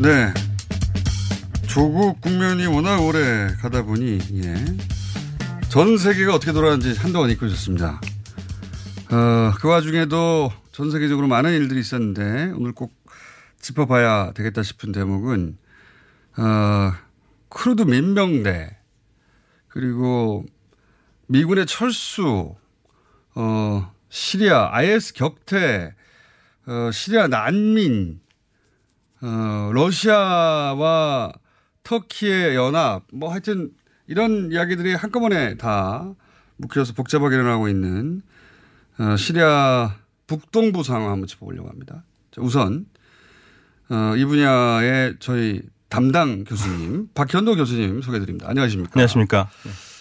네. 조국 국면이 워낙 오래 가다 보니 예. 전 세계가 어떻게 돌아가는지 한동안 잊고 있었습니다. 어, 그 와중에도 전 세계적으로 많은 일들이 있었는데 오늘 꼭 짚어봐야 되겠다 싶은 대목은 어, 쿠르드 민병대 그리고 미군의 철수, 어, 시리아 IS 격퇴, 어, 시리아 난민, 어, 러시아와 터키의 연합, 뭐 하여튼 이런 이야기들이 한꺼번에 다 묶여서 복잡하게 일어나고 있는 어, 시리아 북동부 상황 한번 짚어보려고 합니다. 자, 우선 어, 이 분야의 저희 담당 교수님 박현도 교수님 소개드립니다. 안녕하십니까? 안녕하십니까?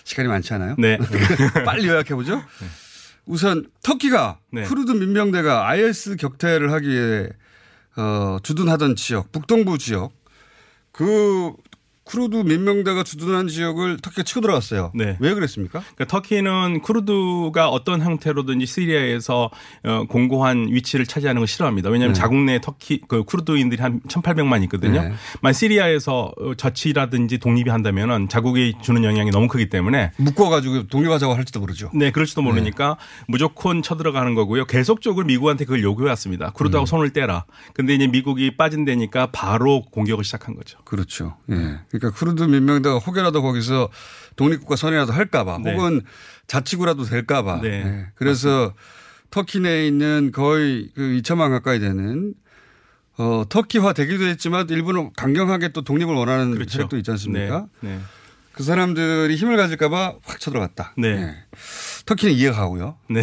시간이 많지 않아요? 네. 빨리 요약해 보죠. 우선 터키가 네. 쿠르드 민병대가 IS 격퇴를 하기 위해 어, 주둔하던 지역 북동부 지역. 그 쿠르드 민병대가 주둔한 지역을 터키가 치고 들어갔어요. 네. 왜 그랬습니까? 그러니까 터키는 쿠르드가 어떤 형태로든지 시리아에서 어, 공고한 위치를 차지하는 걸 싫어합니다. 왜냐하면 네. 자국 내 터키 그 쿠르드인들이 한 1,800만 있거든요. 네. 만 시리아에서 어, 저치라든지 독립이 한다면은 자국이 주는 영향이 너무 크기 때문에 묶어가지고 독립하자고 할지도 모르죠. 네, 그럴지도 모르니까 무조건 쳐들어가는 거고요. 계속적으로 미국한테 그걸 요구해 왔습니다. 쿠르드하고 음. 손을 떼라. 근데 이제 미국이 빠진다니까 바로 공격을 시작한 거죠. 그렇죠. 예. 그러니까 쿠르드 민병대가 혹여라도 거기서 독립국가 선이라도 할까봐 네. 혹은 자치구라도 될까봐. 네. 예. 그래서 터키 내에 있는 거의 그 2천만 가까이 되는 어, 터키화 되기도 했지만 일부는 강경하게 또 독립을 원하는 그렇죠. 세력도 있지 않습니까? 네. 네. 그 사람들이 힘을 가질까봐 확 쳐들어갔다. 네. 예. 터키는 이해가 가고요. 네.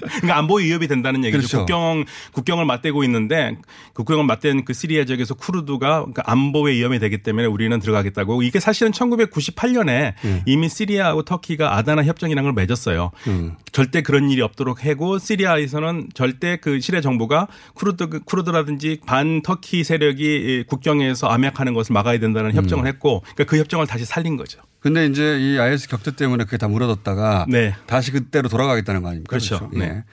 그러니까 안보에 위협이 된다는 얘기죠. 그렇죠. 국경 국경을 맞대고 있는데 그 국경을 맞댄 그 시리아 지역에서 쿠르드가 그러니까 안보에 위험이 되기 때문에 우리는 들어가겠다고 이게 사실은 1998년에 네. 이미 시리아하고 터키가 아다나 협정이라는 걸 맺었어요. 음. 절대 그런 일이 없도록 하고 시리아에서는 절대 그 시리아 정부가 쿠르드 쿠르드라든지 반 터키 세력이 국경에서 암약하는 것을 막아야 된다는 음. 협정을 했고 그러니까 그 협정을 다시 살린 거죠. 근데 이제 이 IS 격퇴 때문에 그게 다 무너졌다가 네. 다시 그때로 돌아가겠다는 거 아닙니까? 그렇죠. 예.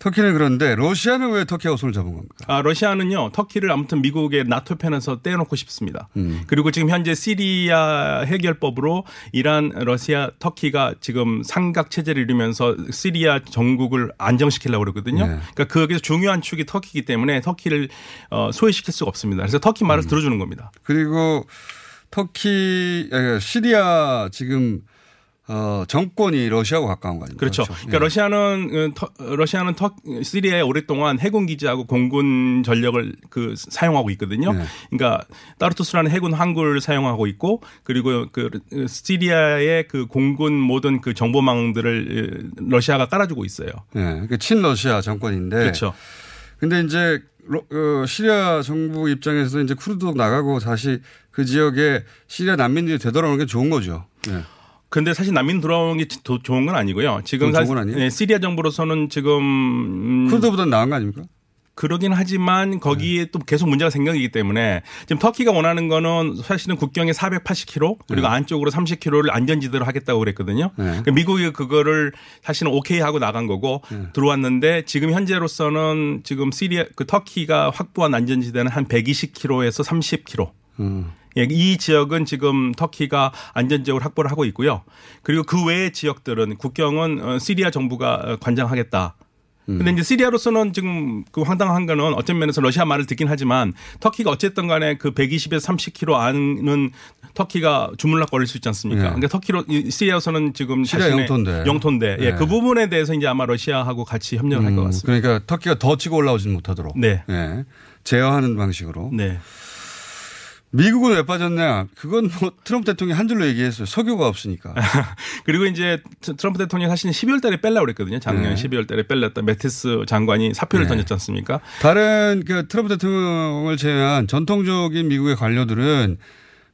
터키는 그런데 러시아는 왜 터키하고 손을 잡은 겁니까? 아, 러시아는요, 터키를 아무튼 미국의 나토 편에서 떼어놓고 싶습니다. 음. 그리고 지금 현재 시리아 해결법으로 이란, 러시아, 터키가 지금 삼각 체제를 이루면서 시리아 전국을 안정시키려고 그러거든요. 네. 그러니까 거기서 중요한 축이 터키이기 때문에 터키를 어, 소외시킬 수가 없습니다. 그래서 터키 음. 말을 들어주는 겁니다. 그리고 터키, 에, 시리아 지금 어, 정권이 러시아하고 가까운 거 아닙니까? 그렇죠. 그러니까 러시아는 어, 터, 러시아는 터, 시리아에 오랫동안 해군 기지하고 공군 전력을 그 사용하고 있거든요. 네. 그러니까 따르투스라는 해군 항구를 사용하고 있고 그리고 그 시리아의 그 공군 모든 그 정보망들을 러시아가 깔아주고 있어요. 네, 그 친러시아 정권인데. 그렇죠. 근데 이제 로- 어, 시리아 정부 입장에서 이제 쿠르드도 나가고 다시 그 지역에 시리아 난민들이 되돌아오는 게 좋은 거죠. 네. 근데 사실 난민 돌아오는 게 도- 좋은 건 아니고요. 지금 사실? 네, 시리아 정부로서는 지금 음, 쿠르드보다 나은 거 아닙니까? 그러긴 하지만 거기에 또 계속 문제가 생기기 때문에 지금 터키가 원하는 거는 사실은 국경에 480km 그리고 네. 안쪽으로 30km를 안전지대로 하겠다고 그랬거든요. 네. 그러니까 미국이 그거를 사실은 오케이 하고 나간 거고 네. 들어왔는데 지금 현재로서는 지금 시리아 그 터키가 확보한 안전지대는 한 120km에서 30km. 음. 예, 이 지역은 지금 터키가 안전지역을 확보를 하고 있고요. 그리고 그 외의 지역들은 국경은 어, 시리아 정부가 어, 관장하겠다. 근데 이제 시리아로서는 지금 그 황당한 거는 어떤 면에서 러시아 말을 듣긴 하지만 터키가 어쨌든 간에 그 120에서 30km 안은 터키가 주물럭거릴 수 있지 않습니까? 네. 그러니까 터키로 이 시리아로서는 지금 시리아 영토인데. 영토인데 예, 네. 그 부분에 대해서 이제 아마 러시아하고 같이 협력을 할것 음, 같습니다. 그러니까 터키가 더 치고 올라오지는 못하도록. 네. 예. 제어하는 방식으로. 네. 미국은 왜 빠졌냐? 그건 뭐 트럼프 대통령이 한 줄로 얘기했어요. 석유가 없으니까. 그리고 이제 트럼프 대통령이 사실은 12월 달에 뺄라고 그랬거든요. 작년 네. 12월 달에 뺄렸다 매티스 장관이 사표를 네. 던졌지 않습니까? 다른 그 트럼프 대통령을 제외한 전통적인 미국의 관료들은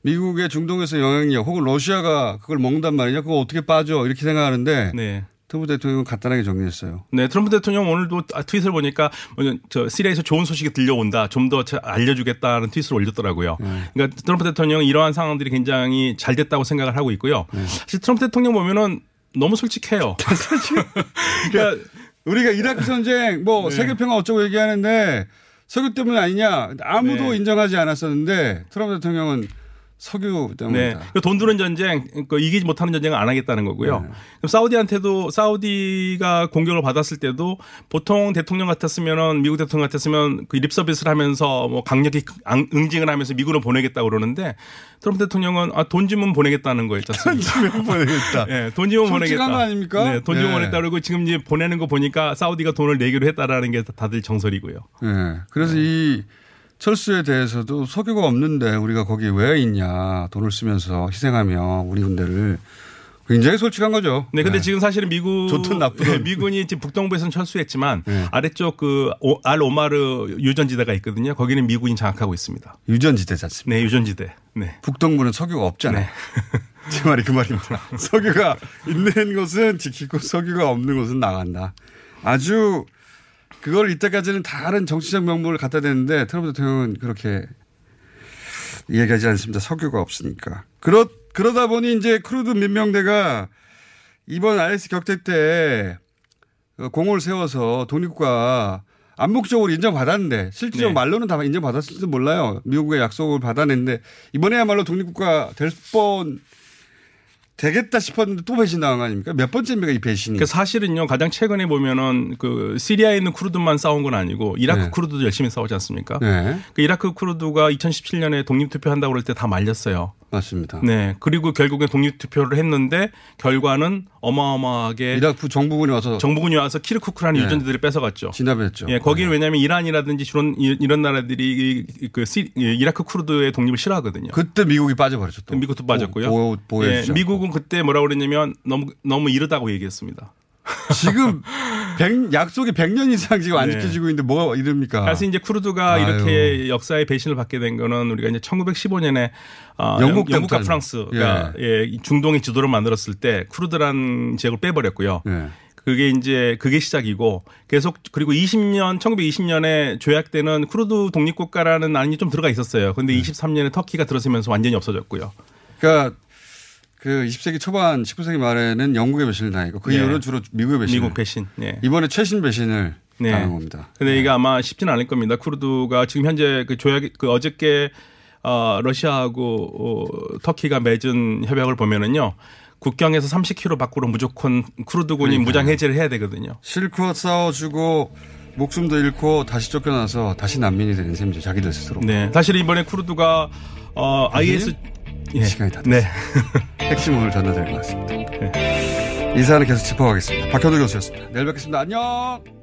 미국의 중동에서 영향력 혹은 러시아가 그걸 먹는단 말이냐. 그거 어떻게 빠져? 이렇게 생각하는데 네. 트럼프 대통령은 간단하게 정리했어요. 네, 트럼프 대통령 오늘도 트윗을 보니까 뭐저 시리아에서 좋은 소식이 들려온다. 좀 더 알려주겠다는 트윗을 올렸더라고요. 네. 그러니까 트럼프 대통령은 이러한 상황들이 굉장히 잘 됐다고 생각을 하고 있고요. 네. 사실 트럼프 대통령 보면은 너무 솔직해요. 그러니까 우리가 이라크 전쟁 뭐 네. 세계 평화 어쩌고 얘기하는데 석유 때문에 아니냐 아무도 네. 인정하지 않았었는데 트럼프 대통령은 석유 네. 때문이다. 그돈 드는 전쟁, 그 이기지 못하는 전쟁을 안 하겠다는 거고요. 네. 그럼 사우디한테도 사우디가 공격을 받았을 때도 보통 대통령 같았으면은 미국 대통령 같았으면 그 립 서비스를 하면서 뭐 강력히 응징을 하면서 미국으로 보내겠다고 그러는데 트럼프 대통령은 아, 돈 주면 보내겠다는 거였지 않습니까? 돈 주면 보내겠다. 네, 돈 주면 보내겠다. 거 아닙니까? 네, 돈 주면 네. 보내겠다 그러고 지금 이제 보내는 거 보니까 사우디가 돈을 내기로 했다라는 게 다들 정설이고요. 네. 그래서 이 철수에 대해서도 석유가 없는데 우리가 거기 왜 있냐 돈을 쓰면서 희생하며 우리 군대를 굉장히 솔직한 거죠. 네, 근데 지금 사실은 미국 좋든 나쁘든. 네, 미군이 지금 북동부에서는 철수했지만 네. 아래쪽 그알 오마르 유전지대가 있거든요. 거기는 미군이 장악하고 있습니다. 유전지대지 않습니까? 네, 유전지대. 네. 북동부는 석유가 없잖아요. 제 말이 그 말입니다. 석유가 있는 곳은 지키고 석유가 없는 곳은 나간다. 아주 그걸 이때까지는 다른 정치적 명목을 갖다 대는데 트럼프 대통령은 그렇게 얘기하지 않습니다. 석유가 없으니까. 그러, 그러다 보니 이제 쿠르드 민병대가 이번 IS 격퇴 때 어, 공을 세워서 독립과 암묵적으로 인정받았는데 실질적으로 네. 말로는 다 인정받았을지도 몰라요. 미국의 약속을 받아냈는데 이번에야말로 독립국가 될 뻔 되겠다 싶었는데 또 배신당한 거 아닙니까? 몇 번째입니까 이 배신이? 그 사실은요 가장 최근에 보면은 그 시리아에 있는 쿠르드만 싸운 건 아니고 이라크 네. 쿠르드도 열심히 싸우지 않습니까? 네. 그 이라크 쿠르드가 2017년에 독립 투표 한다고 그럴 때 다 말렸어요. 맞습니다. 네. 그리고 결국에 독립 투표를 했는데 결과는 어마어마하게 이라크 정부군이 와서 정부군이 와서 키르쿠크라는 네. 유전지들을 뺏어갔죠. 진압했죠. 예, 거기는 왜냐하면 이란이라든지 이런 이런 나라들이 이- 그 시- 이- 이라크 쿠르드의 독립을 싫어하거든요. 그때 미국이 빠져버렸죠. 또. 미국도 빠졌고요. 보호, 보호해 예, 않 고. 미국은 그때 뭐라 그랬냐면 너무 너무 이르다고 얘기했습니다. 지금 백- 약속이 100년 이상 지금 안 네. 지켜지고 있는데 뭐가 이럽니까? 사실 이제 쿠르드가 아유. 이렇게 역사의 배신을 받게 된 거는 우리가 이제 1915년에 어, 영국 영- 영국과 프랑스가 예. 이 중동의 지도를 만들었을 때 쿠르드라는 지역을 빼버렸고요. 네. 그게 이제 그게 시작이고 계속 그리고 20년 1920년에 조약 때는 쿠르드 독립국가라는 안이 좀 들어가 있었어요. 근데 네. 23년에 터키가 들어서면서 완전히 없어졌고요. 그러니까 그 20세기 초반 19세기 말에는 영국의 배신을 당했고 그 예. 이후로 주로 미국의 배신. 미국 배신. 예. 이번에 최신 배신을 네. 라는 겁니다. 근데 이게 아마 쉽지는 않을 겁니다. 쿠르드가 지금 현재 그 조약 그 어저께 어 러시아하고 어 터키가 맺은 협약을 보면은요. 국경에서 30km 밖으로 무조건 쿠르드군이 그러니까요. 무장 해제를 해야 되거든요. 실컷 싸워주고 목숨도 잃고 다시 쫓겨나서 다시 난민이 되는 셈이죠. 자기들 스스로. 네. 사실 이번에 쿠르드가 어 IS 예. 시간이 다 네. 핵심 오늘 전달될 것 같습니다. 이 사안을 계속 짚어가겠습니다. 박현우 교수였습니다. 내일 뵙겠습니다. 안녕!